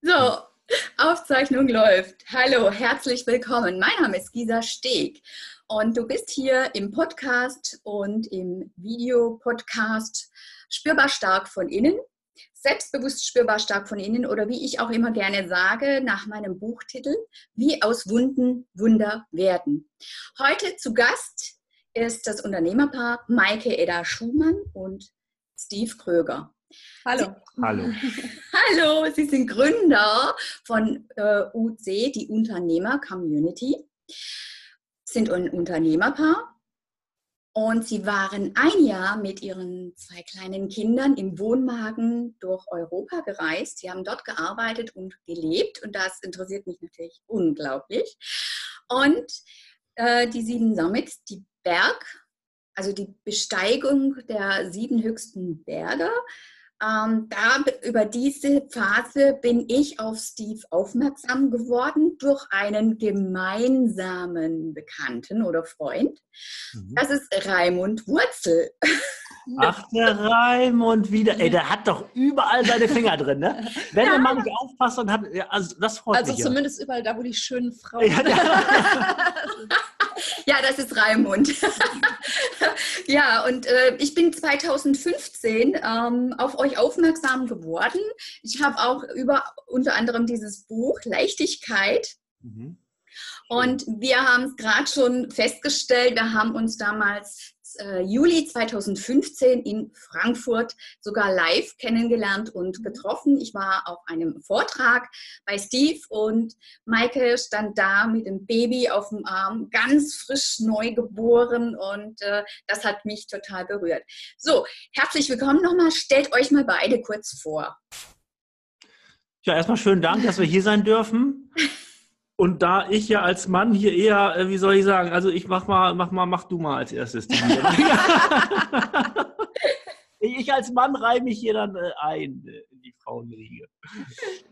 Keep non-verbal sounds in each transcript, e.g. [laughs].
So, Aufzeichnung läuft. Hallo, herzlich willkommen. Mein Name ist Gisa Steg und du bist hier im Podcast und im Videopodcast Spürbar stark von innen, selbstbewusst spürbar stark von innen oder wie ich auch immer gerne sage, nach meinem Buchtitel, wie aus Wunden Wunder werden. Heute zu Gast ist das Unternehmerpaar Maike Edda Schumann und Steve Kröger. Hallo. Hallo. [laughs] Hallo, Sie sind Gründer von äh, UC, die Unternehmer Community, sind ein Unternehmerpaar und Sie waren ein Jahr mit Ihren zwei kleinen Kindern im Wohnwagen durch Europa gereist. Sie haben dort gearbeitet und gelebt und das interessiert mich natürlich unglaublich. Und äh, die sieben Summits, die Berg, also die Besteigung der sieben höchsten Berge, ähm, da, über diese Phase bin ich auf Steve aufmerksam geworden durch einen gemeinsamen Bekannten oder Freund. Mhm. Das ist Raimund Wurzel. [laughs] Ach, der Raimund wieder. Ey, der hat doch überall seine Finger drin, ne? Wenn ja. der Mann nicht aufpasst und hat, ja, also das freut Also mich zumindest ja. überall da, wo die schönen Frauen ja, ja, [laughs] [laughs] das ist Raimund. [laughs] ja, und äh, ich bin 2015 ähm, auf euch aufmerksam geworden. Ich habe auch über unter anderem dieses Buch Leichtigkeit. Mhm. Und wir haben es gerade schon festgestellt, wir haben uns damals äh, Juli 2015 in Frankfurt sogar live kennengelernt und getroffen. Ich war auf einem Vortrag bei Steve und Maike stand da mit dem Baby auf dem Arm, ganz frisch neu geboren und äh, das hat mich total berührt. So, herzlich willkommen nochmal. Stellt euch mal beide kurz vor. Ja, erstmal schönen Dank, dass wir hier sein dürfen. [laughs] Und da ich ja als Mann hier eher, äh, wie soll ich sagen, also ich mach mal, mach mal, mach du mal als erstes. [laughs] ich als Mann reihe mich hier dann äh, ein äh, in die Frauenriege. [laughs]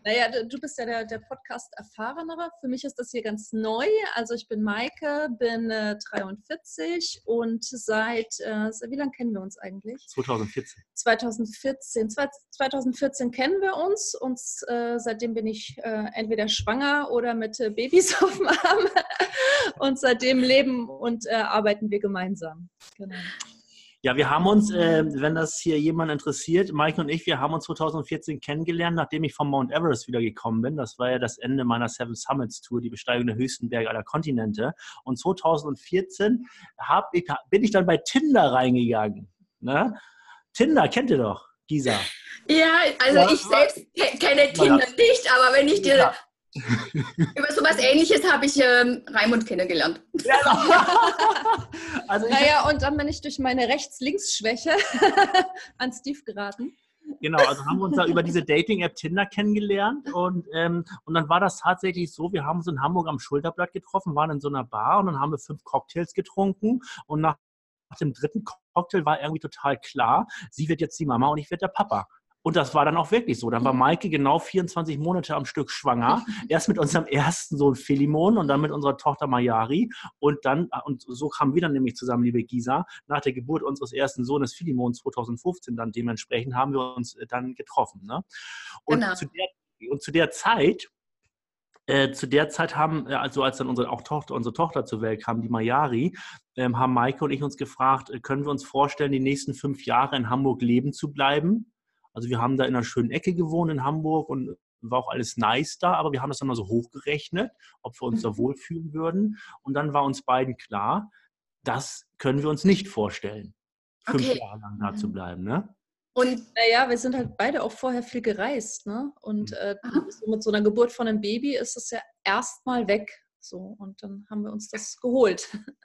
Naja, du bist ja der, der Podcast-Erfahrenere. Für mich ist das hier ganz neu. Also ich bin Maike, bin äh, 43 und seit, äh, wie lange kennen wir uns eigentlich? 2014. 2014. 2014 kennen wir uns und äh, seitdem bin ich äh, entweder schwanger oder mit Babys [laughs] auf dem Arm. und seitdem leben und arbeiten wir gemeinsam. Genau. Ja, wir haben uns, äh, wenn das hier jemand interessiert, Mike und ich, wir haben uns 2014 kennengelernt, nachdem ich vom Mount Everest wieder gekommen bin. Das war ja das Ende meiner Seven Summits Tour, die Besteigung der höchsten Berge aller Kontinente. Und 2014 hab ich, bin ich dann bei Tinder reingegangen. Ne? Tinder kennt ihr doch. Gisa. Ja, also ja, ich selbst kenne Tinder nicht, aber wenn ich dir ja. Über sowas ähnliches habe ich ähm, Raimund kennengelernt. Ja, [laughs] also naja, und dann bin ich durch meine Rechts-Links-Schwäche [laughs] an Steve geraten. Genau, also haben wir uns da über diese Dating-App Tinder kennengelernt und, ähm, und dann war das tatsächlich so, wir haben uns in Hamburg am Schulterblatt getroffen, waren in so einer Bar und dann haben wir fünf Cocktails getrunken und nach dem dritten Cocktail war irgendwie total klar, sie wird jetzt die Mama und ich werde der Papa. Und das war dann auch wirklich so. Dann war mhm. Maike genau 24 Monate am Stück schwanger. [laughs] Erst mit unserem ersten Sohn Philemon und dann mit unserer Tochter Mayari. Und dann, und so kamen wir dann nämlich zusammen, liebe Gisa, nach der Geburt unseres ersten Sohnes Philemon 2015 dann dementsprechend haben wir uns äh, dann getroffen. Ne? Und, genau. zu der, und zu der Zeit, äh, zu der Zeit haben, äh, also als dann unsere, auch Tochter, unsere Tochter zur Welt kam, die Mayari, ähm, haben Maike und ich uns gefragt, äh, können wir uns vorstellen, die nächsten fünf Jahre in Hamburg leben zu bleiben? Also wir haben da in einer schönen Ecke gewohnt in Hamburg und war auch alles nice da, aber wir haben das dann mal so hochgerechnet, ob wir uns da mhm. wohlfühlen würden. Und dann war uns beiden klar, das können wir uns nicht vorstellen, fünf okay. Jahre lang da zu mhm. bleiben. Ne? Und naja, wir sind halt beide auch vorher viel gereist, ne? Und mhm. äh, so mit so einer Geburt von einem Baby ist es ja erstmal weg. So, und dann haben wir uns das geholt. [laughs]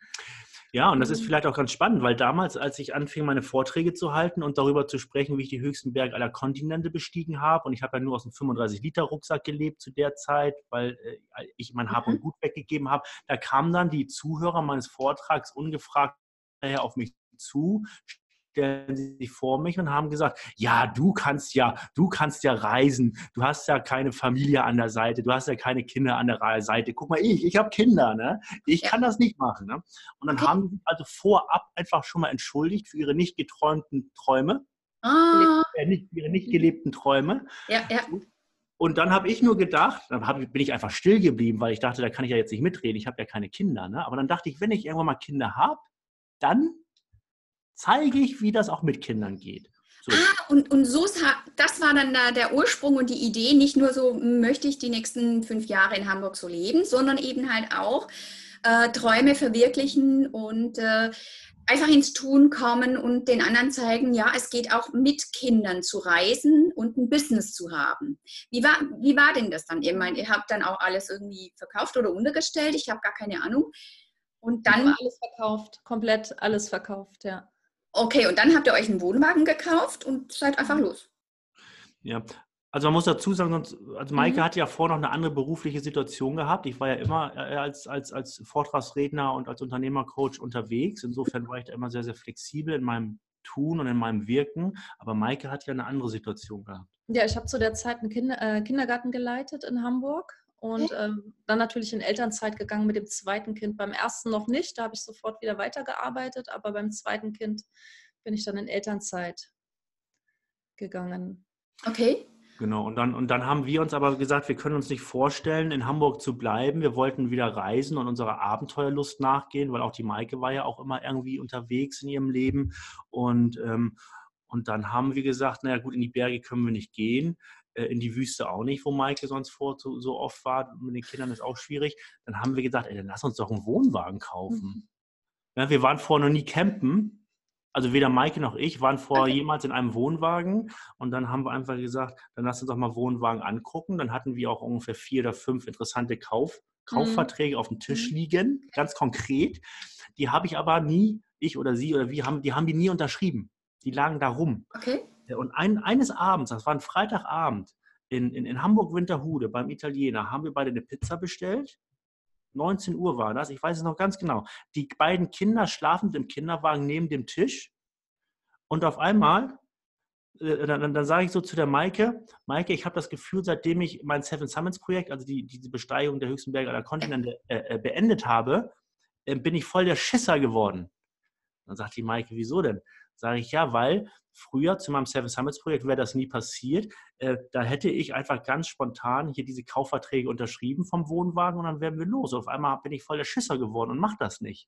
Ja, und das ist mhm. vielleicht auch ganz spannend, weil damals, als ich anfing, meine Vorträge zu halten und darüber zu sprechen, wie ich die höchsten Berge aller Kontinente bestiegen habe, und ich habe ja nur aus einem 35-Liter-Rucksack gelebt zu der Zeit, weil äh, ich mein Hab und mhm. Gut weggegeben habe, da kamen dann die Zuhörer meines Vortrags ungefragt auf mich zu, stellen sie sich vor mich und haben gesagt, ja, du kannst ja, du kannst ja reisen, du hast ja keine Familie an der Seite, du hast ja keine Kinder an der Seite. Guck mal, ich, ich habe Kinder, ne? Ich ja. kann das nicht machen. Ne? Und dann okay. haben sie sich also vorab einfach schon mal entschuldigt für ihre nicht geträumten Träume. Ah. Äh, nicht, ihre nicht gelebten Träume. Ja, ja. Und dann habe ich nur gedacht, dann hab, bin ich einfach still geblieben, weil ich dachte, da kann ich ja jetzt nicht mitreden. Ich habe ja keine Kinder. Ne? Aber dann dachte ich, wenn ich irgendwann mal Kinder habe, dann zeige ich, wie das auch mit Kindern geht. So. Ah, und, und so, das war dann da der Ursprung und die Idee, nicht nur so, möchte ich die nächsten fünf Jahre in Hamburg so leben, sondern eben halt auch äh, Träume verwirklichen und äh, einfach ins Tun kommen und den anderen zeigen, ja, es geht auch mit Kindern zu reisen und ein Business zu haben. Wie war, wie war denn das dann? Ihr meint, ihr habt dann auch alles irgendwie verkauft oder untergestellt? Ich habe gar keine Ahnung. Und dann. alles verkauft, komplett alles verkauft, ja. Okay, und dann habt ihr euch einen Wohnwagen gekauft und seid einfach los. Ja, also man muss dazu sagen, also Maike mhm. hat ja vorher noch eine andere berufliche Situation gehabt. Ich war ja immer äh, als, als, als Vortragsredner und als Unternehmercoach unterwegs. Insofern war ich da immer sehr, sehr flexibel in meinem Tun und in meinem Wirken. Aber Maike hat ja eine andere Situation gehabt. Ja, ich habe zu der Zeit einen Kinder, äh, Kindergarten geleitet in Hamburg und ähm, dann natürlich in Elternzeit gegangen mit dem zweiten Kind. Beim ersten noch nicht, da habe ich sofort wieder weitergearbeitet, aber beim zweiten Kind bin ich dann in Elternzeit gegangen. Okay. Genau, und dann, und dann haben wir uns aber gesagt, wir können uns nicht vorstellen, in Hamburg zu bleiben. Wir wollten wieder reisen und unserer Abenteuerlust nachgehen, weil auch die Maike war ja auch immer irgendwie unterwegs in ihrem Leben. Und, ähm, und dann haben wir gesagt, naja gut, in die Berge können wir nicht gehen, in die Wüste auch nicht, wo Maike sonst vor so, so oft war. Mit den Kindern ist auch schwierig. Dann haben wir gesagt, ey, dann lass uns doch einen Wohnwagen kaufen. Mhm. Ja, wir waren vorher noch nie campen also weder Maike noch ich waren vorher okay. jemals in einem Wohnwagen und dann haben wir einfach gesagt, dann lass uns doch mal Wohnwagen angucken. Dann hatten wir auch ungefähr vier oder fünf interessante Kauf, Kaufverträge mhm. auf dem Tisch mhm. liegen, ganz konkret. Die habe ich aber nie, ich oder sie oder wir, haben, die haben die nie unterschrieben. Die lagen da rum. Okay. Und ein, eines Abends, das war ein Freitagabend, in, in, in Hamburg-Winterhude beim Italiener, haben wir beide eine Pizza bestellt 19 Uhr war das, ich weiß es noch ganz genau. Die beiden Kinder schlafend im Kinderwagen neben dem Tisch und auf einmal, äh, dann, dann sage ich so zu der Maike, Maike, ich habe das Gefühl, seitdem ich mein Seven Summits Projekt, also die, die Besteigung der höchsten Berge aller Kontinente äh, äh, beendet habe, äh, bin ich voll der Schisser geworden. Dann sagt die Maike, wieso denn? Sage ich ja, weil früher zu meinem Seven Summits Projekt wäre das nie passiert. Äh, da hätte ich einfach ganz spontan hier diese Kaufverträge unterschrieben vom Wohnwagen und dann wären wir los. auf einmal bin ich voll der Schisser geworden und mache das nicht.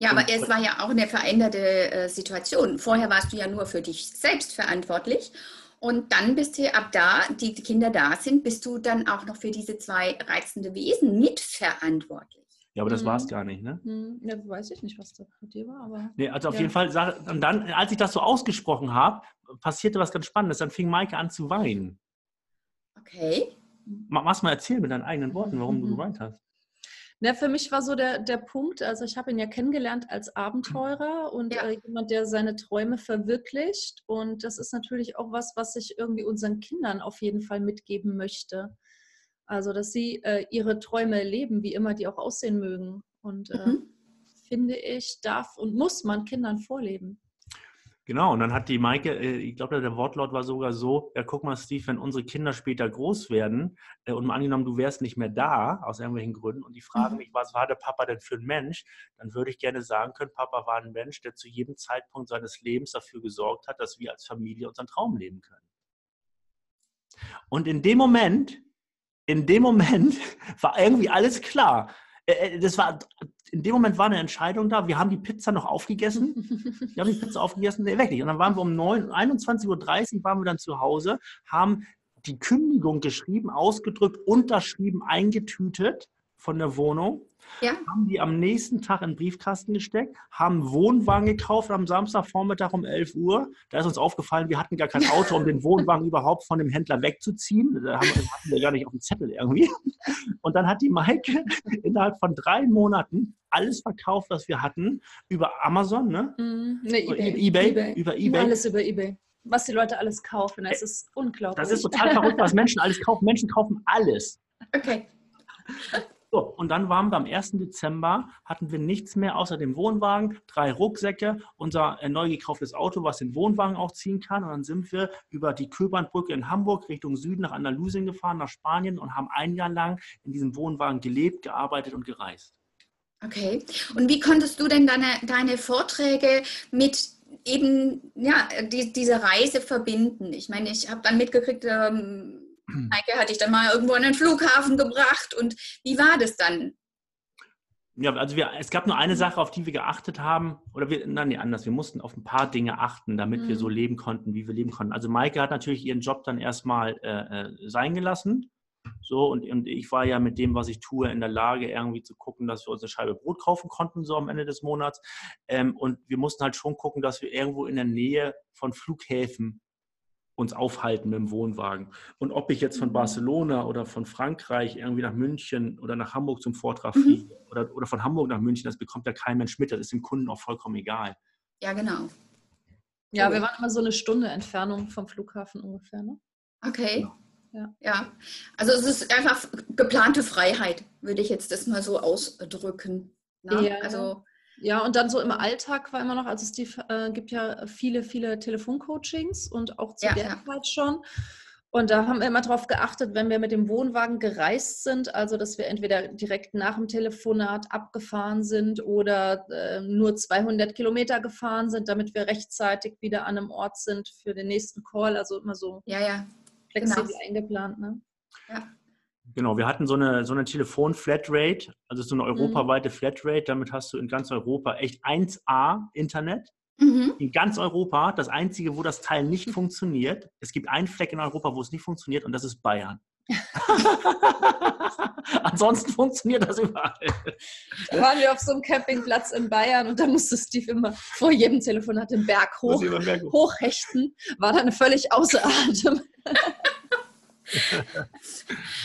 Ja, aber es war ja auch eine veränderte äh, Situation. Vorher warst du ja nur für dich selbst verantwortlich. Und dann bist du ab da, die, die Kinder da sind, bist du dann auch noch für diese zwei reizende Wesen mitverantwortlich. Ja, aber das mhm. war es gar nicht, ne? Mhm. Ja, weiß ich nicht, was da mit dir war, aber. Nee, also auf ja. jeden Fall, und dann, als ich das so ausgesprochen habe, passierte was ganz Spannendes. Dann fing Maike an zu weinen. Okay. Mach's mal erzählen mit deinen eigenen Worten, warum mhm. du geweint hast. Ja, für mich war so der, der Punkt, also ich habe ihn ja kennengelernt als Abenteurer und ja. äh, jemand, der seine Träume verwirklicht. Und das ist natürlich auch was, was ich irgendwie unseren Kindern auf jeden Fall mitgeben möchte. Also, dass sie äh, ihre Träume leben, wie immer die auch aussehen mögen. Und äh, mhm. finde ich, darf und muss man Kindern vorleben. Genau, und dann hat die Maike, äh, ich glaube, der Wortlaut war sogar so, ja, guck mal, Steve, wenn unsere Kinder später groß werden äh, und mal angenommen, du wärst nicht mehr da, aus irgendwelchen Gründen, und die fragen mhm. mich, was war der Papa denn für ein Mensch, dann würde ich gerne sagen können, Papa war ein Mensch, der zu jedem Zeitpunkt seines Lebens dafür gesorgt hat, dass wir als Familie unseren Traum leben können. Und in dem Moment in dem Moment [laughs] war irgendwie alles klar. Das war, in dem Moment war eine Entscheidung da. Wir haben die Pizza noch aufgegessen. [laughs] Wir haben die Pizza aufgegessen, nee, wirklich. Und dann waren wir um 21.30 Uhr waren wir dann zu Hause, haben die Kündigung geschrieben, ausgedrückt, unterschrieben, eingetütet von der Wohnung ja. haben die am nächsten Tag in den Briefkasten gesteckt, haben einen Wohnwagen gekauft am Samstagvormittag um 11 Uhr. Da ist uns aufgefallen, wir hatten gar kein Auto, um den Wohnwagen [laughs] überhaupt von dem Händler wegzuziehen. Da haben, hatten wir gar nicht auf dem Zettel irgendwie. Und dann hat die Maike [laughs] innerhalb von drei Monaten alles verkauft, was wir hatten, über Amazon, ne? Mm, nee, eBay. eBay, eBay. Über eBay. Alles über eBay was die Leute alles kaufen. Das ist unglaublich. Das ist total verrückt, was Menschen alles kaufen. Menschen kaufen alles. Okay. So, und dann waren wir am 1. Dezember, hatten wir nichts mehr außer dem Wohnwagen, drei Rucksäcke, unser äh, neu gekauftes Auto, was den Wohnwagen auch ziehen kann. Und dann sind wir über die Köbernbrücke in Hamburg Richtung Süden nach Andalusien gefahren, nach Spanien und haben ein Jahr lang in diesem Wohnwagen gelebt, gearbeitet und gereist. Okay. Und wie konntest du denn deine, deine Vorträge mit eben ja, die, diese Reise verbinden? Ich meine, ich habe dann mitgekriegt, ähm, Heike hat dich dann mal irgendwo an den Flughafen gebracht und wie war das dann? Ja, also wir, es gab nur eine Sache, auf die wir geachtet haben, oder wir, nein, nee, anders, wir mussten auf ein paar Dinge achten, damit mhm. wir so leben konnten, wie wir leben konnten. Also Maike hat natürlich ihren Job dann erstmal äh, äh, sein gelassen. So, und, und ich war ja mit dem, was ich tue, in der Lage, irgendwie zu gucken, dass wir uns eine Scheibe Brot kaufen konnten, so am Ende des Monats. Ähm, und wir mussten halt schon gucken, dass wir irgendwo in der Nähe von Flughäfen uns aufhalten mit dem Wohnwagen. Und ob ich jetzt von mhm. Barcelona oder von Frankreich irgendwie nach München oder nach Hamburg zum Vortrag mhm. fliege oder, oder von Hamburg nach München, das bekommt ja kein Mensch mit. Das ist dem Kunden auch vollkommen egal. Ja, genau. Ja, wir waren immer so eine Stunde Entfernung vom Flughafen ungefähr. Ne? Okay. Ja. Ja. ja. also es ist einfach geplante Freiheit, würde ich jetzt das mal so ausdrücken. Ne? Ja. Also ja, und dann so im Alltag war immer noch, also es äh, gibt ja viele, viele Telefoncoachings und auch zu ja, der ja. Zeit schon. Und da haben wir immer darauf geachtet, wenn wir mit dem Wohnwagen gereist sind, also dass wir entweder direkt nach dem Telefonat abgefahren sind oder äh, nur 200 Kilometer gefahren sind, damit wir rechtzeitig wieder an einem Ort sind für den nächsten Call. Also immer so ja, ja. flexibel genau. eingeplant. Ne? Ja. Genau, wir hatten so eine, so eine Telefon-Flatrate, also so eine mhm. europaweite Flatrate. Damit hast du in ganz Europa echt 1A Internet. Mhm. In ganz Europa, das Einzige, wo das Teil nicht funktioniert, es gibt einen Fleck in Europa, wo es nicht funktioniert und das ist Bayern. [laughs] Ansonsten funktioniert das überall. Da waren wir auf so einem Campingplatz in Bayern und da musste Steve immer vor jedem Telefonat den Berg hoch, hochhechten, war dann völlig außer Atem. [laughs]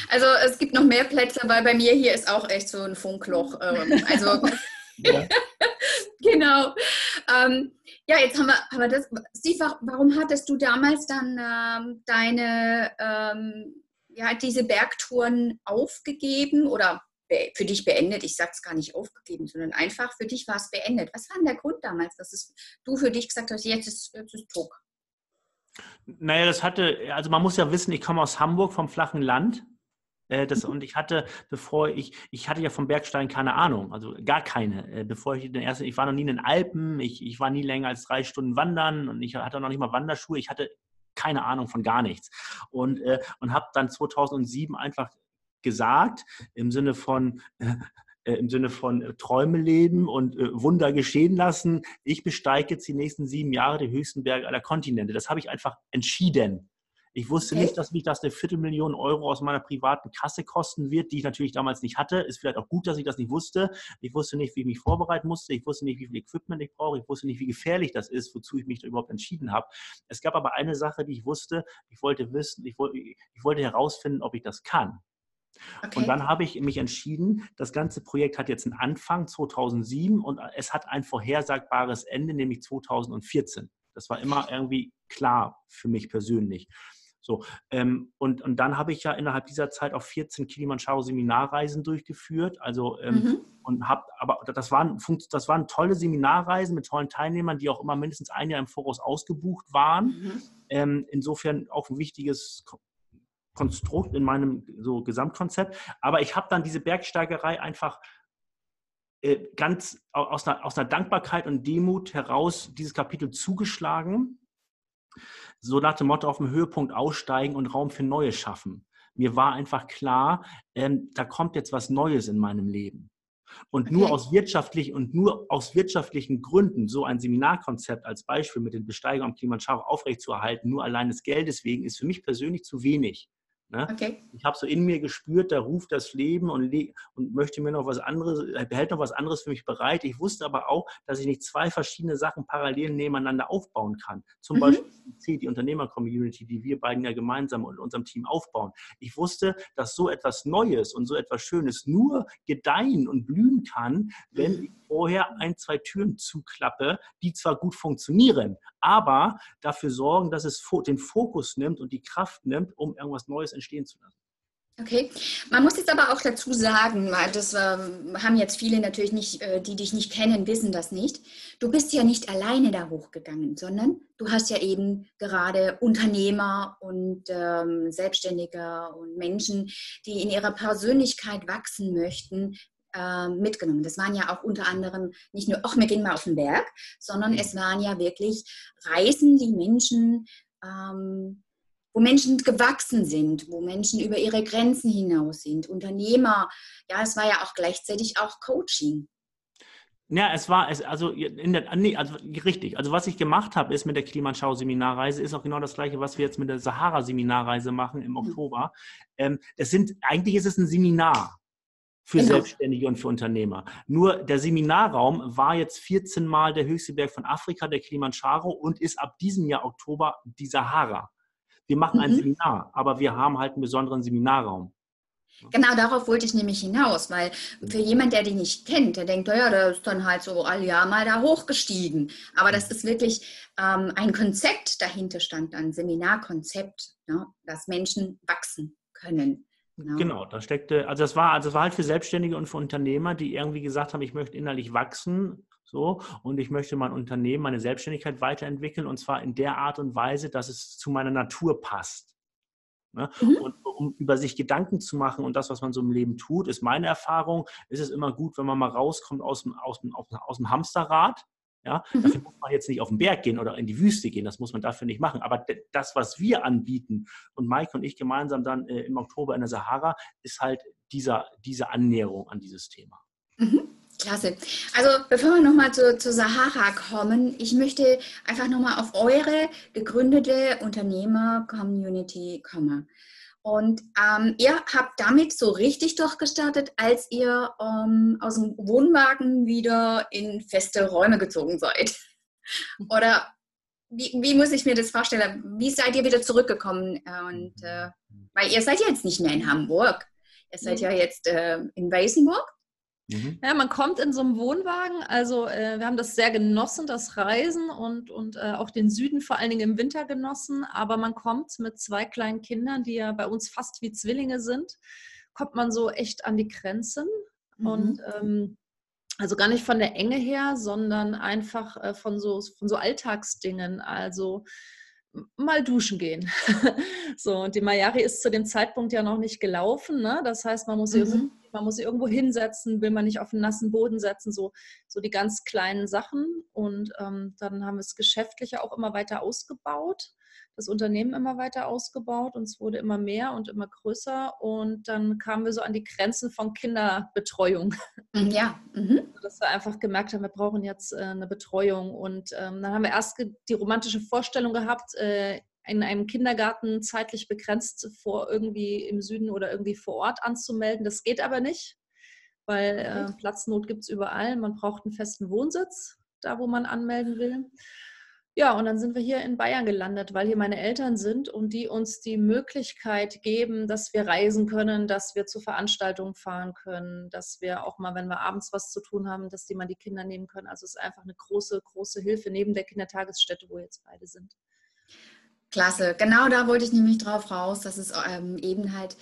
Also es gibt noch mehr Plätze, weil bei mir hier ist auch echt so ein Funkloch. Ähm, also [laughs] [laughs] genau. Ähm, ja, jetzt haben wir, aber das, Steve, warum hattest du damals dann ähm, deine, ähm, ja, diese Bergtouren aufgegeben oder für dich beendet? Ich sage es gar nicht aufgegeben, sondern einfach für dich war es beendet. Was war denn der Grund damals, dass es, du für dich gesagt hast, jetzt ist, jetzt ist Druck? Naja, das hatte, also man muss ja wissen, ich komme aus Hamburg vom flachen Land. Äh, das, und ich hatte, bevor ich, ich hatte ja vom Bergsteigen keine Ahnung, also gar keine. Äh, bevor ich den ersten, ich war noch nie in den Alpen, ich, ich war nie länger als drei Stunden wandern und ich hatte noch nicht mal Wanderschuhe, ich hatte keine Ahnung von gar nichts. Und, äh, und habe dann 2007 einfach gesagt, im Sinne von, äh, im Sinne von äh, Träume leben und äh, Wunder geschehen lassen. Ich besteige jetzt die nächsten sieben Jahre die höchsten Berge aller Kontinente. Das habe ich einfach entschieden. Ich wusste okay. nicht, dass mich das eine Viertelmillion Euro aus meiner privaten Kasse kosten wird, die ich natürlich damals nicht hatte. Ist vielleicht auch gut, dass ich das nicht wusste. Ich wusste nicht, wie ich mich vorbereiten musste. Ich wusste nicht, wie viel Equipment ich brauche. Ich wusste nicht, wie gefährlich das ist, wozu ich mich da überhaupt entschieden habe. Es gab aber eine Sache, die ich wusste. Ich wollte wissen, ich wollte, ich wollte herausfinden, ob ich das kann. Okay. Und dann habe ich mich entschieden, das ganze Projekt hat jetzt einen Anfang 2007 und es hat ein vorhersagbares Ende, nämlich 2014. Das war immer irgendwie klar für mich persönlich. So, ähm, und, und dann habe ich ja innerhalb dieser Zeit auch 14 Kilimanjaro-Seminarreisen durchgeführt. Also ähm, mhm. und habe, aber das waren, das waren tolle Seminarreisen mit tollen Teilnehmern, die auch immer mindestens ein Jahr im Voraus ausgebucht waren. Mhm. Ähm, insofern auch ein wichtiges Konstrukt, in meinem so Gesamtkonzept. Aber ich habe dann diese Bergsteigerei einfach äh, ganz aus einer, aus einer Dankbarkeit und Demut heraus dieses Kapitel zugeschlagen. So nach dem Motto auf dem Höhepunkt aussteigen und Raum für Neues schaffen. Mir war einfach klar, ähm, da kommt jetzt was Neues in meinem Leben. Und okay. nur aus wirtschaftlich und nur aus wirtschaftlichen Gründen so ein Seminarkonzept als Beispiel mit den Besteigern am Kilimanjaro aufrechtzuerhalten, nur allein des Geldes wegen, ist für mich persönlich zu wenig. Ne? Okay. Ich habe so in mir gespürt, da ruft das Leben und, und möchte mir noch was anderes, behält noch was anderes für mich bereit. Ich wusste aber auch, dass ich nicht zwei verschiedene Sachen parallel nebeneinander aufbauen kann. Zum mhm. Beispiel die Unternehmer-Community, die wir beiden ja gemeinsam und unserem Team aufbauen. Ich wusste, dass so etwas Neues und so etwas Schönes nur gedeihen und blühen kann, wenn mhm. ich vorher ein, zwei Türen zuklappe, die zwar gut funktionieren, aber dafür sorgen, dass es den Fokus nimmt und die Kraft nimmt, um irgendwas Neues entstehen zu lassen. Okay, man muss jetzt aber auch dazu sagen, weil das ähm, haben jetzt viele natürlich nicht, äh, die dich nicht kennen, wissen das nicht. Du bist ja nicht alleine da hochgegangen, sondern du hast ja eben gerade Unternehmer und ähm, Selbstständige und Menschen, die in ihrer Persönlichkeit wachsen möchten, äh, mitgenommen. Das waren ja auch unter anderem nicht nur, ach, wir gehen mal auf den Berg, sondern es waren ja wirklich Reisen, die Menschen ähm, wo Menschen gewachsen sind, wo Menschen über ihre Grenzen hinaus sind, Unternehmer. Ja, es war ja auch gleichzeitig auch Coaching. Ja, es war es also in der nee, also richtig. Also was ich gemacht habe, ist mit der Klimanschau Seminarreise ist auch genau das gleiche, was wir jetzt mit der Sahara Seminarreise machen im hm. Oktober. Ähm, das sind eigentlich ist es ein Seminar für genau. Selbstständige und für Unternehmer. Nur der Seminarraum war jetzt 14 Mal der höchste Berg von Afrika, der Kilimanjaro, und ist ab diesem Jahr Oktober die Sahara. Wir machen mhm. ein Seminar, aber wir haben halt einen besonderen Seminarraum. Genau darauf wollte ich nämlich hinaus, weil für jemand, der die nicht kennt, der denkt, ja, der ist dann halt so all Jahr mal da hochgestiegen. Aber das ist wirklich ähm, ein Konzept dahinter stand, ein Seminarkonzept, ne, dass Menschen wachsen können. Genau. genau, da steckte, also das war, also das war halt für Selbstständige und für Unternehmer, die irgendwie gesagt haben, ich möchte innerlich wachsen, so, und ich möchte mein Unternehmen, meine Selbstständigkeit weiterentwickeln und zwar in der Art und Weise, dass es zu meiner Natur passt. Ne? Mhm. Und um über sich Gedanken zu machen und das, was man so im Leben tut, ist meine Erfahrung, ist es immer gut, wenn man mal rauskommt aus dem, aus dem, aus dem Hamsterrad ja, mhm. Dafür muss man jetzt nicht auf den Berg gehen oder in die Wüste gehen, das muss man dafür nicht machen. Aber das, was wir anbieten und Mike und ich gemeinsam dann äh, im Oktober in der Sahara, ist halt dieser, diese Annäherung an dieses Thema. Mhm. Klasse. Also bevor wir nochmal zu, zur Sahara kommen, ich möchte einfach nochmal auf eure gegründete Unternehmer-Community kommen. Und ähm, ihr habt damit so richtig durchgestartet, als ihr ähm, aus dem Wohnwagen wieder in feste Räume gezogen seid. [laughs] Oder wie, wie, muss ich mir das vorstellen? Wie seid ihr wieder zurückgekommen? Und, äh, weil ihr seid ja jetzt nicht mehr in Hamburg. Ihr seid ja jetzt äh, in Weißenburg. Mhm. Ja, man kommt in so einem Wohnwagen. Also äh, wir haben das sehr genossen, das Reisen und, und äh, auch den Süden vor allen Dingen im Winter genossen. Aber man kommt mit zwei kleinen Kindern, die ja bei uns fast wie Zwillinge sind, kommt man so echt an die Grenzen. Mhm. Und ähm, also gar nicht von der Enge her, sondern einfach äh, von, so, von so Alltagsdingen. Also mal duschen gehen. [laughs] so, und die Mayari ist zu dem Zeitpunkt ja noch nicht gelaufen. Ne? Das heißt, man muss mhm man muss sie irgendwo hinsetzen, will man nicht auf einen nassen Boden setzen, so, so die ganz kleinen Sachen. Und ähm, dann haben wir das Geschäftliche auch immer weiter ausgebaut, das Unternehmen immer weiter ausgebaut und es wurde immer mehr und immer größer. Und dann kamen wir so an die Grenzen von Kinderbetreuung. Mhm, ja. Mhm. Dass wir einfach gemerkt haben, wir brauchen jetzt äh, eine Betreuung. Und ähm, dann haben wir erst die romantische Vorstellung gehabt, äh, in einem Kindergarten zeitlich begrenzt vor irgendwie im Süden oder irgendwie vor Ort anzumelden. Das geht aber nicht, weil äh, Platznot gibt es überall. Man braucht einen festen Wohnsitz, da wo man anmelden will. Ja, und dann sind wir hier in Bayern gelandet, weil hier meine Eltern sind und die uns die Möglichkeit geben, dass wir reisen können, dass wir zu Veranstaltungen fahren können, dass wir auch mal, wenn wir abends was zu tun haben, dass die mal die Kinder nehmen können. Also es ist einfach eine große, große Hilfe neben der Kindertagesstätte, wo jetzt beide sind. Klasse, genau da wollte ich nämlich drauf raus, dass es ähm, eben halt,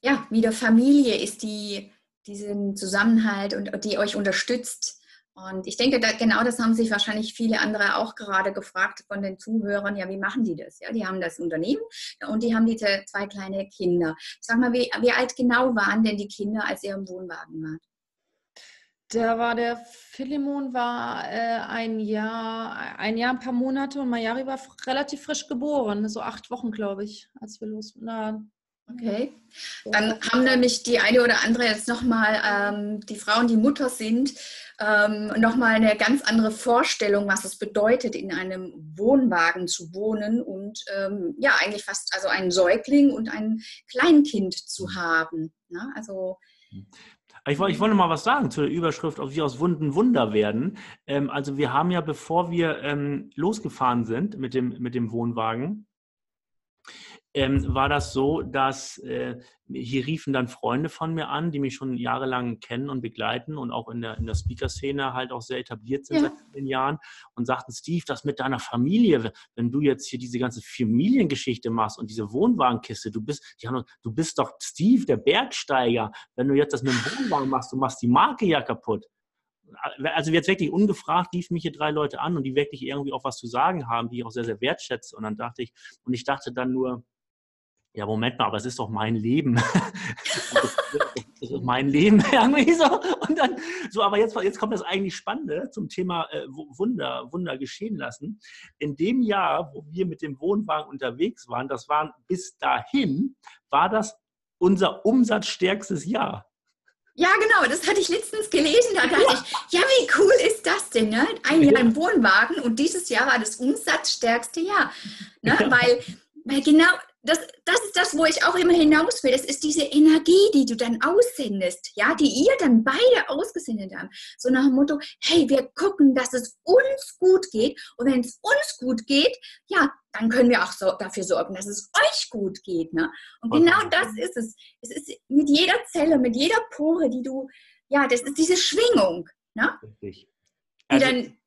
ja, wieder Familie ist, die diesen Zusammenhalt und die euch unterstützt. Und ich denke, da, genau das haben sich wahrscheinlich viele andere auch gerade gefragt von den Zuhörern. Ja, wie machen die das? Ja, die haben das Unternehmen und die haben diese zwei kleine Kinder. Sag mal, wie, wie alt genau waren denn die Kinder, als ihr im Wohnwagen wart? Da war der Philemon war äh, ein Jahr, ein Jahr, ein paar Monate und Mayari war relativ frisch geboren, so acht Wochen, glaube ich, als wir los. Na, okay. Dann haben nämlich die eine oder andere jetzt nochmal, ähm, die Frauen, die Mutter sind, ähm, nochmal eine ganz andere Vorstellung, was es bedeutet, in einem Wohnwagen zu wohnen und ähm, ja, eigentlich fast also ein Säugling und ein Kleinkind zu haben. Ne? Also hm. Ich, ich wollte mal was sagen zu der Überschrift, ob wir aus Wunden Wunder werden. Ähm, also wir haben ja, bevor wir ähm, losgefahren sind mit dem, mit dem Wohnwagen, ähm, war das so, dass äh, hier riefen dann Freunde von mir an, die mich schon jahrelang kennen und begleiten und auch in der, in der Speaker-Szene halt auch sehr etabliert sind ja. seit vielen Jahren und sagten, Steve, das mit deiner Familie, wenn du jetzt hier diese ganze Familiengeschichte machst und diese Wohnwagenkiste, du bist, haben, du bist doch Steve, der Bergsteiger, wenn du jetzt das mit dem Wohnwagen machst, du machst die Marke ja kaputt also jetzt wirklich ungefragt riefen mich hier drei Leute an und die wirklich irgendwie auch was zu sagen haben, die ich auch sehr, sehr wertschätze. Und dann dachte ich, und ich dachte dann nur, ja, Moment mal, aber es ist doch mein Leben. [laughs] das ist mein Leben [laughs] irgendwie so. Und dann, so, aber jetzt, jetzt kommt das eigentlich Spannende zum Thema äh, Wunder, Wunder geschehen lassen. In dem Jahr, wo wir mit dem Wohnwagen unterwegs waren, das waren bis dahin, war das unser umsatzstärkstes Jahr. Ja, genau, das hatte ich letztens gelesen. Da dachte ja. ich, ja, wie cool ist das denn? Ne? Ein Jahr im Wohnwagen und dieses Jahr war das umsatzstärkste Jahr. Ne? Ja. Weil, weil genau das, das ist das, wo ich auch immer hinaus will. Das ist diese Energie, die du dann aussendest, ja, die ihr dann beide ausgesendet habt. So nach dem Motto, hey, wir gucken, dass es uns gut geht. Und wenn es uns gut geht, ja, dann können wir auch so dafür sorgen, dass es euch gut geht. Ne? Und okay. genau das ist es. Es ist mit jeder Zelle, mit jeder Pore, die du, ja, das ist diese Schwingung. Ne? Richtig. Also, die dann,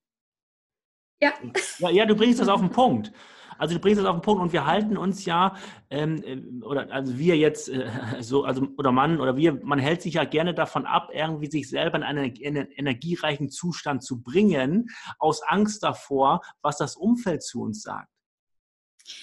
ja. ja. Ja, du bringst das auf den [laughs] Punkt. Also du bringst es auf den Punkt und wir halten uns ja, ähm, äh, oder also wir jetzt äh, [laughs] so, also oder Mann oder wir, man hält sich ja gerne davon ab, irgendwie sich selber in einen, in einen energiereichen Zustand zu bringen, aus Angst davor, was das Umfeld zu uns sagt.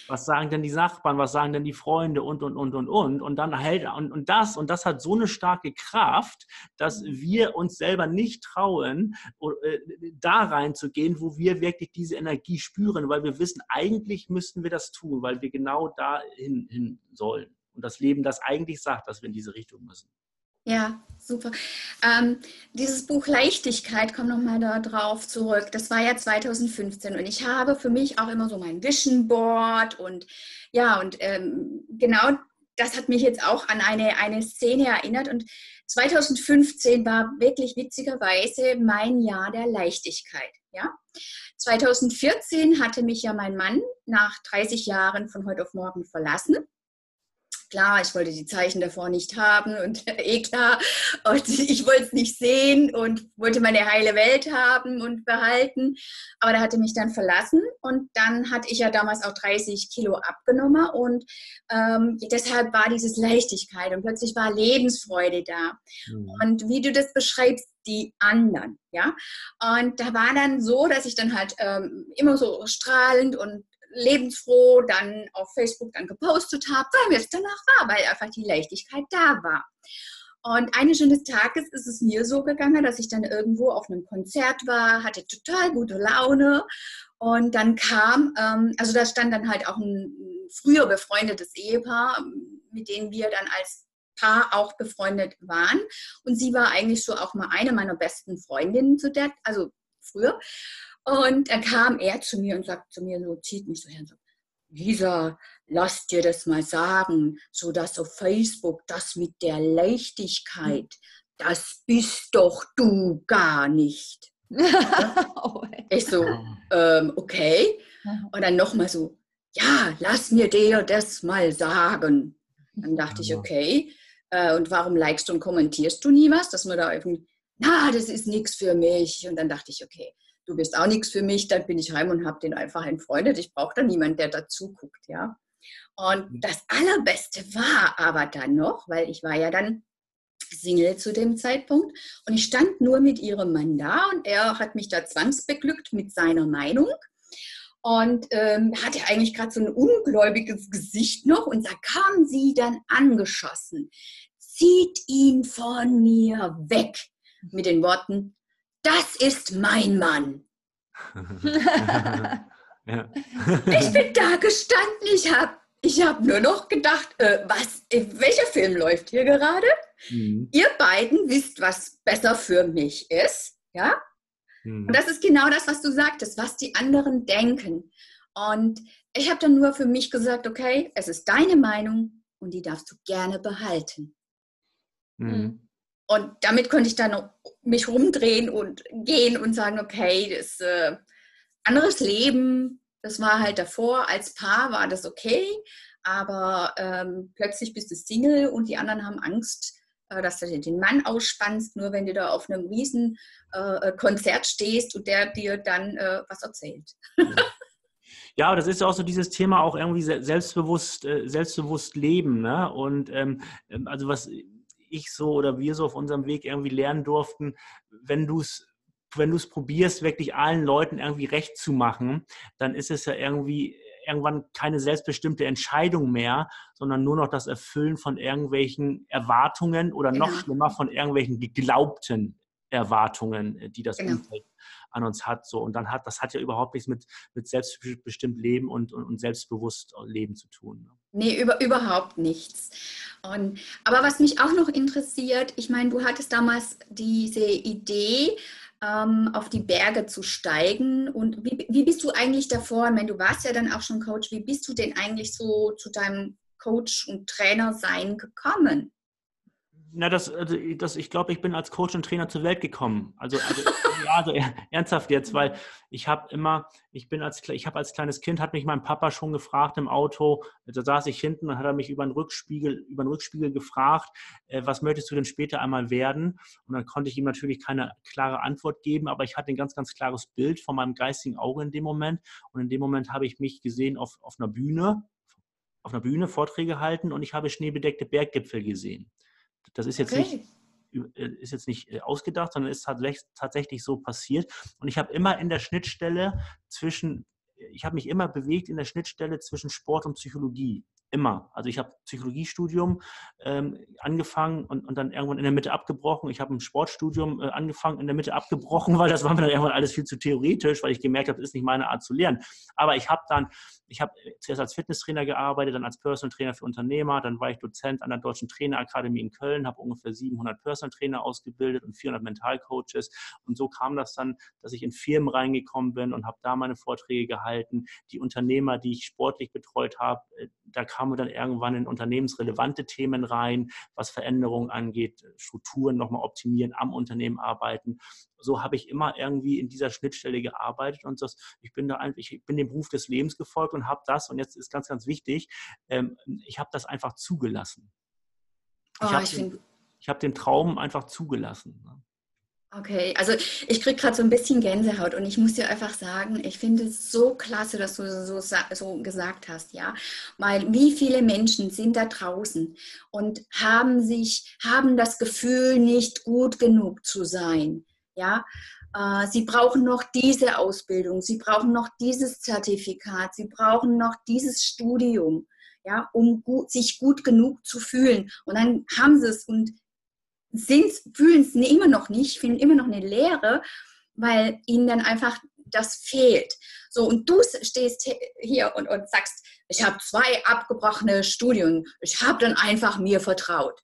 Was sagen denn die Nachbarn, was sagen denn die Freunde und, und, und, und, und. Und dann hält, und, und das, und das hat so eine starke Kraft, dass mhm. wir uns selber nicht trauen, äh, da reinzugehen, wo wir wirklich diese Energie spüren, weil wir wissen, eigentlich müssten wir das tun, weil wir genau dahin hin sollen. Und das Leben das eigentlich sagt, dass wir in diese Richtung müssen. Ja, super. Ähm, dieses Buch Leichtigkeit, komm nochmal da drauf zurück. Das war ja 2015 und ich habe für mich auch immer so mein Vision Board und ja, und ähm, genau das hat mich jetzt auch an eine, eine Szene erinnert und 2015 war wirklich witzigerweise mein Jahr der Leichtigkeit. Ja? 2014 hatte mich ja mein Mann nach 30 Jahren von heute auf morgen verlassen klar, ich wollte die Zeichen davor nicht haben und [laughs] eh klar, und ich wollte es nicht sehen und wollte meine heile Welt haben und behalten. Aber der hatte mich dann verlassen und dann hatte ich ja damals auch 30 Kilo abgenommen und ähm, deshalb war dieses Leichtigkeit und plötzlich war Lebensfreude da. Mhm. Und wie du das beschreibst, die anderen, ja. Und da war dann so, dass ich dann halt ähm, immer so strahlend und lebensfroh dann auf Facebook dann gepostet habe, weil mir es danach war, weil einfach die Leichtigkeit da war. Und eines schönen Tages ist es mir so gegangen, dass ich dann irgendwo auf einem Konzert war, hatte total gute Laune und dann kam, ähm, also da stand dann halt auch ein früher befreundetes Ehepaar, mit denen wir dann als Paar auch befreundet waren. Und sie war eigentlich so auch mal eine meiner besten Freundinnen zu der, also früher. Und dann kam er zu mir und sagt zu mir so, zieht mich so her und sagt, Lisa, lass dir das mal sagen, so dass auf Facebook das mit der Leichtigkeit, das bist doch du gar nicht. [laughs] ich so, ähm, okay. Und dann nochmal so, ja, lass mir dir das mal sagen. Dann dachte ich, okay. Äh, und warum likest und kommentierst du nie was? Dass man da irgendwie, na, das ist nichts für mich. Und dann dachte ich, okay, du bist auch nichts für mich, dann bin ich heim und habe den einfach entfreundet. Ich brauche da niemanden, der dazu guckt, ja. Und mhm. das Allerbeste war aber dann noch, weil ich war ja dann Single zu dem Zeitpunkt und ich stand nur mit ihrem Mann da und er hat mich da zwangsbeglückt mit seiner Meinung und ähm, hatte eigentlich gerade so ein ungläubiges Gesicht noch und da kam sie dann angeschossen. Zieht ihn von mir weg mit den Worten, das ist mein Mann. [laughs] ja. ich bin da gestanden, ich habe ich hab nur noch gedacht, äh, was, welcher Film läuft hier gerade? Mhm. Ihr beiden wisst, was besser für mich ist, ja? Mhm. Und das ist genau das, was du sagtest, was die anderen denken. Und ich habe dann nur für mich gesagt, okay, es ist deine Meinung und die darfst du gerne behalten. Mhm. Und damit konnte ich dann mich rumdrehen und gehen und sagen, okay, das äh, anderes Leben, das war halt davor, als Paar war das okay, aber ähm, plötzlich bist du Single und die anderen haben Angst, äh, dass du den Mann ausspannst, nur wenn du da auf einem riesen äh, Konzert stehst und der dir dann äh, was erzählt. Ja, das ist ja auch so dieses Thema auch irgendwie selbstbewusst, äh, selbstbewusst leben. Ne? Und ähm, also was ich so oder wir so auf unserem Weg irgendwie lernen durften, wenn du es wenn du es probierst, wirklich allen Leuten irgendwie recht zu machen, dann ist es ja irgendwie irgendwann keine selbstbestimmte Entscheidung mehr, sondern nur noch das Erfüllen von irgendwelchen Erwartungen oder noch genau. schlimmer von irgendwelchen geglaubten Erwartungen, äh, die das genau. Umfeld an uns hat. So. Und dann hat, das hat ja überhaupt nichts mit, mit selbstbestimmt Leben und, und, und selbstbewusst Leben zu tun. Ne? Nee, über, überhaupt nichts. Und, aber was mich auch noch interessiert, ich meine, du hattest damals diese Idee, ähm, auf die Berge zu steigen. Und wie, wie bist du eigentlich davor? Meine, du warst ja dann auch schon Coach. Wie bist du denn eigentlich so zu deinem Coach und Trainer sein gekommen? Na, das, also das, ich glaube, ich bin als Coach und Trainer zur Welt gekommen. Also, also [laughs] ja, also ernsthaft jetzt, weil ich habe immer, ich bin als, ich habe als kleines Kind, hat mich mein Papa schon gefragt im Auto, da saß ich hinten und hat er mich über den Rückspiegel, über den Rückspiegel gefragt, äh, was möchtest du denn später einmal werden? Und dann konnte ich ihm natürlich keine klare Antwort geben, aber ich hatte ein ganz, ganz klares Bild von meinem geistigen Auge in dem Moment. Und in dem Moment habe ich mich gesehen auf, auf einer Bühne, auf einer Bühne Vorträge halten und ich habe schneebedeckte Berggipfel gesehen. Das ist jetzt okay. nicht äh, ist jetzt nicht äh, ausgedacht, sondern ist tatsächlich so passiert. Und ich habe immer in der Schnittstelle zwischen, ich habe mich immer bewegt in der Schnittstelle zwischen Sport und Psychologie. Immer. Also ich habe Psychologiestudium ähm, angefangen und, und dann irgendwann in der Mitte abgebrochen. Ich habe ein Sportstudium äh, angefangen, in der Mitte abgebrochen, [laughs] weil das war mir dann irgendwann alles viel zu theoretisch, weil ich gemerkt habe, das ist nicht meine Art zu lernen. Aber ich habe dann, ich habe zuerst als Fitnesstrainer gearbeitet, dann als Personal Trainer für Unternehmer, dann war ich Dozent an der Deutschen Trainerakademie in Köln, habe ungefähr 700 Personal Trainer ausgebildet und 400 Mentalcoaches. Und so kam das dann, dass ich in Firmen reingekommen bin und habe da meine Vorträge gehalten. Die Unternehmer, die ich sportlich betreut habe, äh, da kamen dann irgendwann in unternehmensrelevante Themen rein, was Veränderungen angeht, Strukturen nochmal optimieren, am Unternehmen arbeiten. So habe ich immer irgendwie in dieser Schnittstelle gearbeitet und das, ich bin da einfach, ich bin dem Beruf des Lebens gefolgt und habe das, und jetzt ist ganz, ganz wichtig, ähm, ich habe das einfach zugelassen. Ich oh, habe den, hab den Traum einfach zugelassen. Okay, also ich kriege gerade so ein bisschen Gänsehaut und ich muss dir einfach sagen, ich finde es so klasse, dass du so, so gesagt hast, ja, weil wie viele Menschen sind da draußen und haben sich, haben das Gefühl, nicht gut genug zu sein, ja. Äh, sie brauchen noch diese Ausbildung, sie brauchen noch dieses Zertifikat, sie brauchen noch dieses Studium, ja, um gut, sich gut genug zu fühlen. Und dann haben sie es und fühlen es immer noch nicht, fühlen immer noch eine Leere, weil ihnen dann einfach das fehlt. So, und du stehst hier und, und sagst, ich habe zwei abgebrochene Studien, ich habe dann einfach mir vertraut.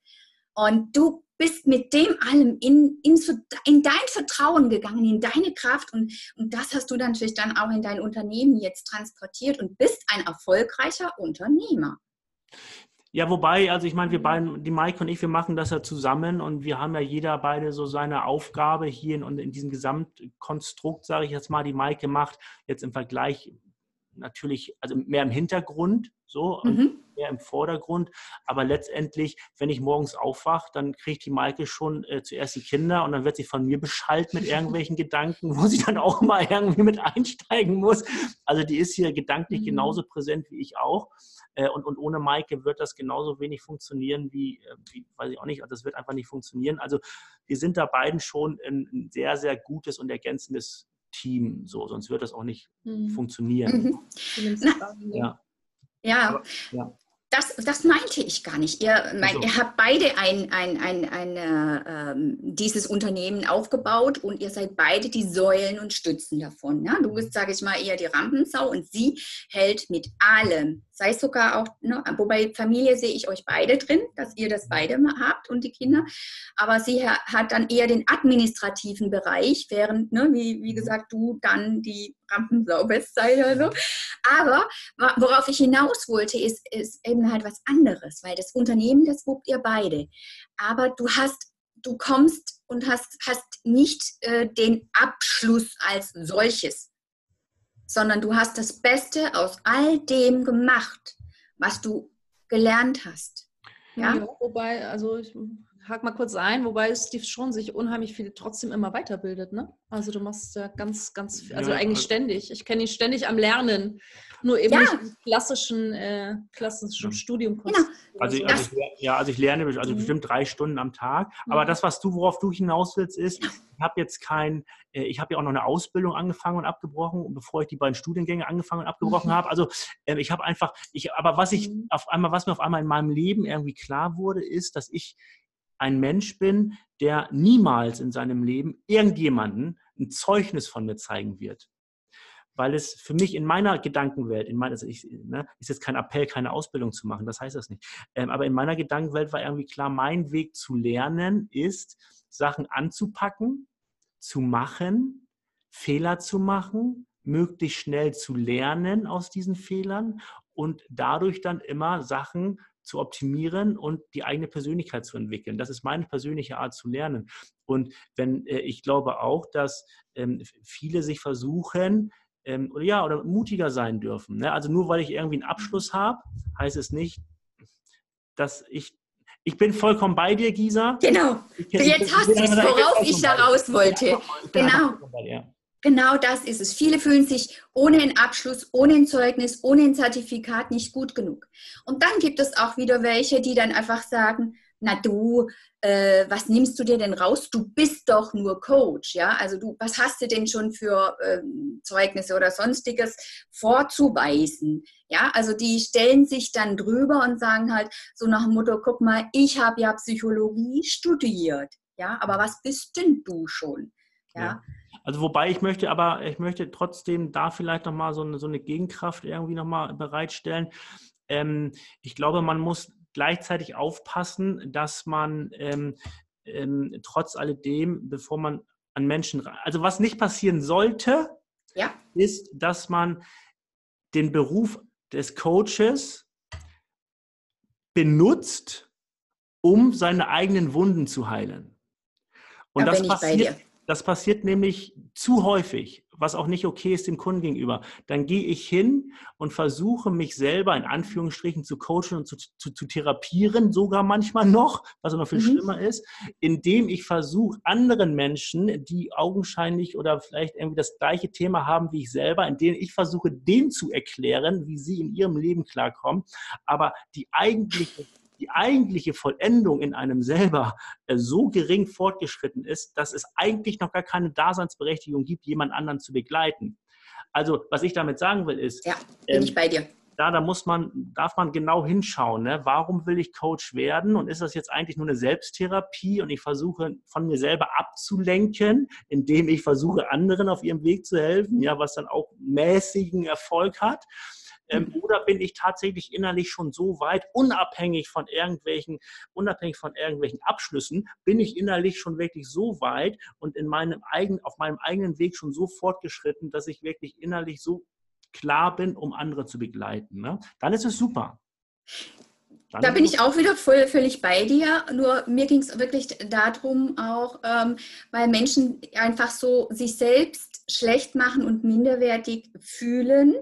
Und du bist mit dem allem in, in, in, dein Vertrauen gegangen, in deine Kraft und, und das hast du natürlich dann auch in dein Unternehmen jetzt transportiert und bist ein erfolgreicher Unternehmer. Ja, wobei, also ich meine, wir beiden, die Maike und ich, wir machen das ja zusammen und wir haben ja jeder beide so seine Aufgabe hier in, in diesem Gesamtkonstrukt, sage ich jetzt mal, die Maike macht jetzt im Vergleich natürlich, also mehr im Hintergrund, so, mhm. mehr im Vordergrund. Aber letztendlich, wenn ich morgens aufwache, dann kriegt die Maike schon äh, zuerst die Kinder und dann wird sie von mir beschallt mit irgendwelchen [laughs] Gedanken, wo sie dann auch mal irgendwie mit einsteigen muss. Also die ist hier gedanklich mhm. genauso präsent wie ich auch. Äh, und, und ohne Maike wird das genauso wenig funktionieren wie, äh, wie, weiß ich auch nicht, das wird einfach nicht funktionieren. Also wir sind da beiden schon ein sehr, sehr gutes und ergänzendes Team, so, sonst wird das auch nicht mhm. funktionieren. Mhm. Na, ja. Ja. Aber, ja das, das meinte ich gar nicht. Ihr, mein, also. ihr habt beide ein, ein, ein, ein äh, dieses Unternehmen aufgebaut und ihr seid beide die Säulen und Stützen davon. Ja? Du bist, sage ich mal, eher die Rampensau und sie hält mit allem. Sei es sogar auch, ne, wobei Familie sehe ich euch beide drin, dass ihr das beide habt und die Kinder. Aber sie hat dann eher den administrativen Bereich, während, ne, wie, wie gesagt, du dann die Rampensau bist, sei oder so. Aber worauf ich hinaus wollte, ist, ist eben halt was anderes, weil das Unternehmen, das wupt ihr beide. Aber du hast, du kommst und hast, hast nicht äh, den Abschluss als solches, sondern du hast das Beste aus all dem gemacht, was du gelernt hast. Ja, ja wobei, also ich hake mal kurz ein, wobei Steve schon sich unheimlich viel trotzdem immer weiterbildet, ne? Also du machst ja ganz, ganz, viel, also ja, eigentlich also ständig. Ich kenne ihn ständig am Lernen, nur eben ja. nicht im klassischen, äh, klassischen ja. Studium. Genau. Also, so. also ich, ja, also ich lerne also mhm. bestimmt drei Stunden am Tag. Aber mhm. das, was du, worauf du hinaus willst, ist, ich habe jetzt kein, äh, ich habe ja auch noch eine Ausbildung angefangen und abgebrochen, bevor ich die beiden Studiengänge angefangen und abgebrochen mhm. habe. Also äh, ich habe einfach, ich, aber was ich mhm. auf einmal, was mir auf einmal in meinem Leben irgendwie klar wurde, ist, dass ich ein Mensch bin, der niemals in seinem Leben irgendjemanden ein Zeugnis von mir zeigen wird. Weil es für mich in meiner Gedankenwelt, in meiner, also ich, ne, ist jetzt kein Appell, keine Ausbildung zu machen, das heißt das nicht. Ähm, aber in meiner Gedankenwelt war irgendwie klar, mein Weg zu lernen ist, Sachen anzupacken, zu machen, Fehler zu machen, möglichst schnell zu lernen aus diesen Fehlern und dadurch dann immer Sachen zu optimieren und die eigene Persönlichkeit zu entwickeln. Das ist meine persönliche Art zu lernen. Und wenn äh, ich glaube auch, dass ähm, viele sich versuchen, ähm, oder ja, oder mutiger sein dürfen. Ne? Also nur weil ich irgendwie einen Abschluss habe, heißt es nicht, dass ich ich bin vollkommen bei dir, Gisa. Genau. Jetzt hast du es, worauf ich da raus wollte. Genau. Genau das ist es. Viele fühlen sich ohne einen Abschluss, ohne ein Zeugnis, ohne ein Zertifikat nicht gut genug. Und dann gibt es auch wieder welche, die dann einfach sagen, na du, äh, was nimmst du dir denn raus? Du bist doch nur Coach, ja? Also du, was hast du denn schon für äh, Zeugnisse oder sonstiges vorzuweisen? Ja, also die stellen sich dann drüber und sagen halt so nach dem Motto, guck mal, ich habe ja Psychologie studiert, ja, aber was bist denn du schon? ja. ja. Also wobei ich möchte aber, ich möchte trotzdem da vielleicht nochmal so eine, so eine Gegenkraft irgendwie nochmal bereitstellen. Ähm, ich glaube, man muss gleichzeitig aufpassen, dass man ähm, ähm, trotz alledem, bevor man an Menschen, also was nicht passieren sollte, ja. ist, dass man den Beruf des Coaches benutzt, um seine eigenen Wunden zu heilen. Und da das passiert, das passiert nämlich zu häufig, was auch nicht okay ist dem Kunden gegenüber. Dann gehe ich hin und versuche mich selber in Anführungsstrichen zu coachen und zu, zu, zu therapieren, sogar manchmal noch, was noch viel mhm. schlimmer ist, indem ich versuche, anderen Menschen, die augenscheinlich oder vielleicht irgendwie das gleiche Thema haben wie ich selber, in denen ich versuche, denen zu erklären, wie sie in ihrem Leben klarkommen. Aber die eigentliche die eigentliche Vollendung in einem selber äh, so gering fortgeschritten ist, dass es eigentlich noch gar keine Daseinsberechtigung gibt, jemand anderen zu begleiten. Also, was ich damit sagen will, ist. Ja, bin ähm, ich bei dir. Da, da muss man, darf man genau hinschauen, ne? warum will ich Coach werden und ist das jetzt eigentlich nur eine Selbsttherapie und ich versuche von mir selber abzulenken, indem ich versuche, anderen auf ihrem Weg zu helfen, ja, was dann auch mäßigen Erfolg hat. Ähm, oder bin ich tatsächlich innerlich schon so weit, unabhängig von irgendwelchen, unabhängig von irgendwelchen Abschlüssen, bin ich innerlich schon wirklich so weit und in meinem eigenen, auf meinem eigenen Weg schon so fortgeschritten, dass ich wirklich innerlich so klar bin, um andere zu begleiten. Ne? Dann ist es super. Dann da bin ich auch wieder voll, völlig bei dir. Nur mir ging es wirklich darum, auch ähm, weil Menschen einfach so sich selbst schlecht machen und minderwertig fühlen,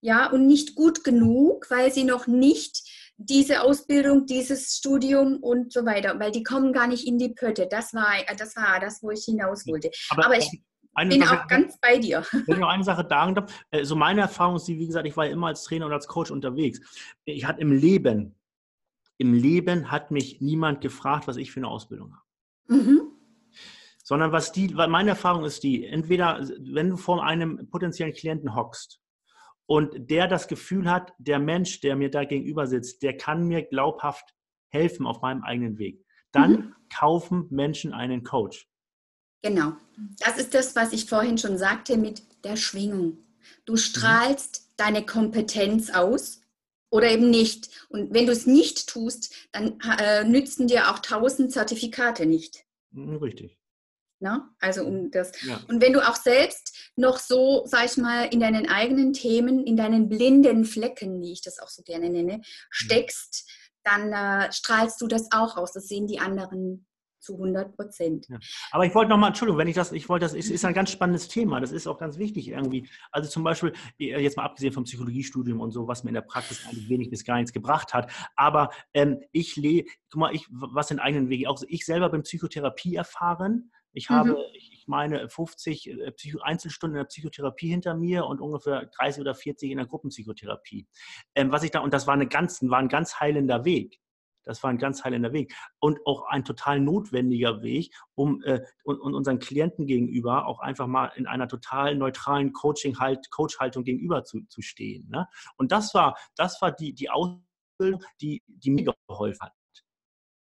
ja, und nicht gut genug, weil sie noch nicht diese Ausbildung, dieses Studium und so weiter, weil die kommen gar nicht in die Pötte. Das war das, war das wo ich hinaus wollte. Aber, Aber ich bin Sache, auch ganz bei dir. [laughs] Wenn ich noch eine Sache sagen darf, äh, so meine Erfahrung ist, wie gesagt, ich war immer als Trainer und als Coach unterwegs. Ich hatte im Leben, im Leben hat mich niemand gefragt, was ich für eine Ausbildung habe. Mhm. Sondern was die, weil meine Erfahrung ist die, entweder, wenn du vor einem potenziellen Klienten hockst und der das Gefühl hat, der Mensch, der mir da gegenüber sitzt, der kann mir glaubhaft helfen auf meinem eigenen Weg. Dann mhm. kaufen Menschen einen Coach. Genau. Das ist das, was ich vorhin schon sagte mit der Schwingung. Du mhm. strahlst mhm. deine Kompetenz aus oder eben nicht. Und wenn du es nicht tust, dann äh, nützen dir auch tausend Zertifikate nicht. Richtig. Ne? Also um das. Ja. Und wenn du auch selbst noch so, sag ich mal, in deinen eigenen Themen, in deinen blinden Flecken, wie ich das auch so gerne nenne, steckst, dann äh, strahlst du das auch aus. Das sehen die anderen zu 100 Prozent. Ja. Aber ich wollte nochmal, Entschuldigung, wenn ich das, ich wollte das, ist, ist ein ganz spannendes Thema. Das ist auch ganz wichtig irgendwie. Also zum Beispiel, äh, jetzt mal abgesehen vom Psychologiestudium und so, was mir in der Praxis eigentlich wenig bis gar nichts gebracht hat. Aber ähm, ich lebe, guck mal, ich, was den eigenen Weg auch, ich selber bin Psychotherapie erfahren. Ich habe, mhm. ich meine, 50 äh, Einzelstunden in der Psychotherapie hinter mir und ungefähr 30 oder 40 in der Gruppenpsychotherapie. Ähm, was ich da, und das war, eine ganz, war ein ganz heilender Weg. Das war ein ganz heilender Weg und auch ein total notwendiger Weg, um äh, und, und unseren Klienten gegenüber auch einfach mal in einer total neutralen Coaching halt, Coach-Haltung gegenüber zu, zu stehen. Ne? Und das war, das war die, die Ausbildung, die, die mir geholfen hat.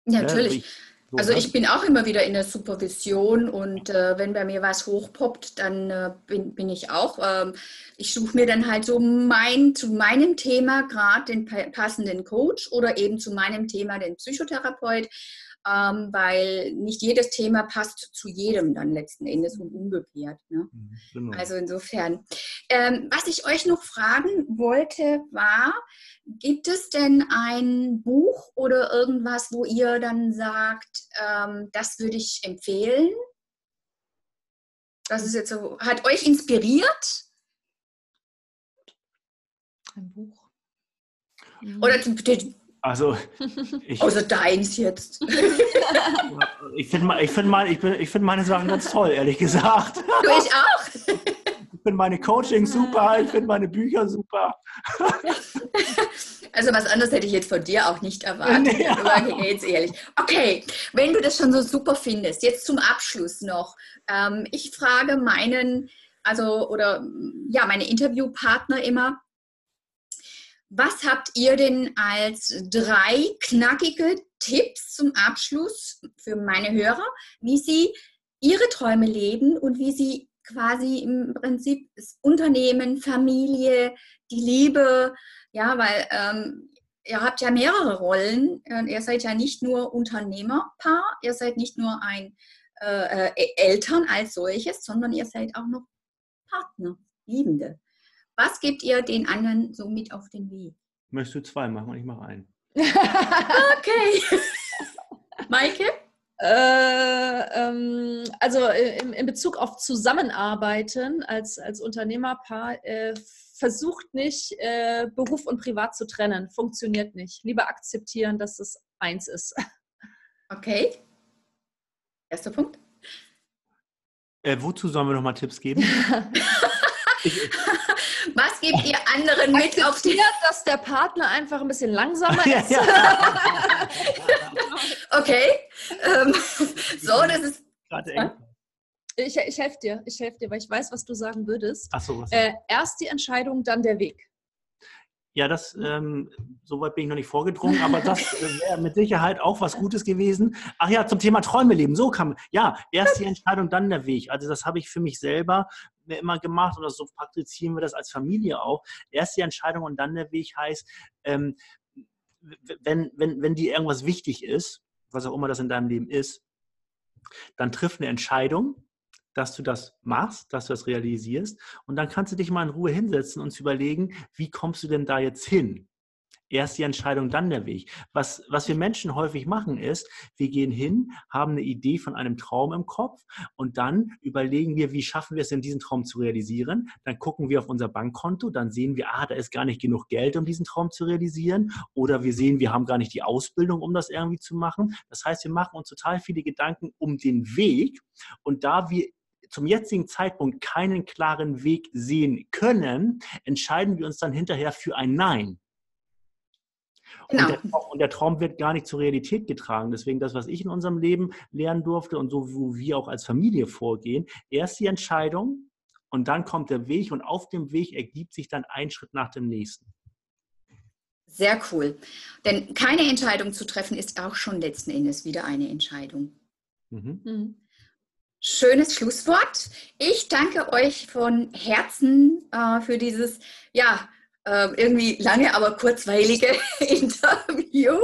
Ja, ne? natürlich. Ich, so, also ich bin auch immer wieder in der Supervision und äh, wenn bei mir was hochpoppt, dann äh, bin, bin ich auch. Ähm, ich suche mir dann halt so mein, zu meinem Thema gerade den passenden Coach oder eben zu meinem Thema den Psychotherapeut, ähm, weil nicht jedes Thema passt zu jedem dann letzten Endes und umgekehrt. Ne? Mhm, genau. Also insofern. Ähm, was ich euch noch fragen wollte, war, Gibt es denn ein Buch oder irgendwas, wo ihr dann sagt, ähm, das würde ich empfehlen? Das ist jetzt so, hat euch inspiriert? Ein Buch. Oder also, ich, außer deins jetzt. [laughs] ich finde ich find mein, ich ich find meine Sachen ganz toll, ehrlich gesagt. [laughs] Du, ich auch. Ich finde meine Coaching super, ich finde meine Bücher super. [laughs] Also was anderes hätte ich jetzt von dir auch nicht erwartet. Ja. Aber jetzt ehrlich. Okay, wenn du das schon so super findest, jetzt zum Abschluss noch. Ähm, ich frage meinen, also oder ja, meine Interviewpartner immer, was habt ihr denn als drei knackige Tipps zum Abschluss für meine Hörer, wie sie ihre Träume leben und wie sie quasi im Prinzip das Unternehmen, Familie, die Liebe, ja, weil ähm, ihr habt ja mehrere Rollen. Ihr seid ja nicht nur Unternehmerpaar, ihr seid nicht nur ein äh, äh, Eltern als solches, sondern ihr seid auch noch Partner, Liebende. Was gebt ihr den anderen so mit auf den Weg? Möchtest du zwei machen und ich mache einen? okay. [laughs] Maike? Äh, ähm, also äh, in, in, Bezug auf Zusammenarbeiten als, als Unternehmerpaar, äh, versucht nicht, äh, Beruf und Privat zu trennen. Funktioniert nicht. Lieber akzeptieren, dass es eins ist. Okay. Erster Punkt. Äh, wozu sollen wir nochmal Tipps geben? [laughs] [laughs] Was gebt ihr anderen mit auf die... dass der Partner einfach ein bisschen langsamer ist. Ja, ja. [laughs] okay. Ähm, so, das ist... Gerade eng. Ich, ich helfe dir, ich helfe dir, weil ich weiß, was du sagen würdest. Ach so, was äh, erst die Entscheidung, dann der Weg. Ja, das, ähm, soweit bin ich noch nicht vorgedrungen, aber das äh, wäre mit Sicherheit auch was Gutes gewesen. Ach ja, zum Thema Träume leben, so kam, ja, erst die Entscheidung, dann der Weg. Also das habe ich für mich selber mir immer gemacht oder so praktizieren wir das als Familie auch. Erst die Entscheidung und dann der Weg heißt, ähm, wenn, wenn, wenn dir irgendwas wichtig ist, was auch immer das in deinem Leben ist, dann triff eine Entscheidung dass du das machst, dass du das realisierst. Und dann kannst du dich mal in Ruhe hinsetzen und überlegen, wie kommst du denn da jetzt hin? Erst die Entscheidung, dann der Weg. Was, was wir Menschen häufig machen, ist, wir gehen hin, haben eine Idee von einem Traum im Kopf und dann überlegen wir, wie schaffen wir es denn, diesen Traum zu realisieren. Dann gucken wir auf unser Bankkonto, dann sehen wir, ah, da ist gar nicht genug Geld, um diesen Traum zu realisieren. Oder wir sehen, wir haben gar nicht die Ausbildung, um das irgendwie zu machen. Das heißt, wir machen uns total viele Gedanken um den Weg. Und da wir zum jetzigen Zeitpunkt keinen klaren Weg sehen können, entscheiden wir uns dann hinterher für ein Nein. Genau. Und, der Traum, und, der Traum, wird gar nicht zur Realität getragen. Deswegen das, was ich in unserem Leben lernen durfte und so, wo wir auch als Familie vorgehen, erst die Entscheidung und dann kommt der Weg und auf dem Weg ergibt sich dann ein Schritt nach dem nächsten. Sehr cool. Denn keine Entscheidung zu treffen ist auch schon letzten Endes wieder eine Entscheidung. Mhm. Mhm. Schönes Schlusswort. Ich danke euch von Herzen äh, für dieses, ja, äh, irgendwie lange, aber kurzweilige [laughs] Interview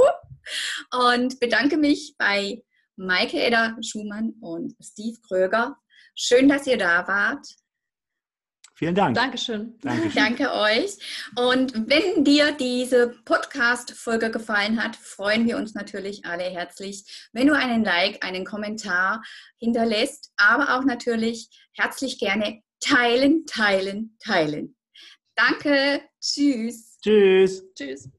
und bedanke mich bei Maike Edder Schumann und Steve Kröger. Schön, dass ihr da wart. Vielen Dank. Dankeschön. Dankeschön. Danke euch. Und wenn dir diese Podcast-Folge gefallen hat, freuen wir uns natürlich alle herzlich, wenn du einen Like, einen Kommentar hinterlässt, aber auch natürlich herzlich gerne teilen, teilen, teilen. Danke. Tschüss. Tschüss. Tschüss.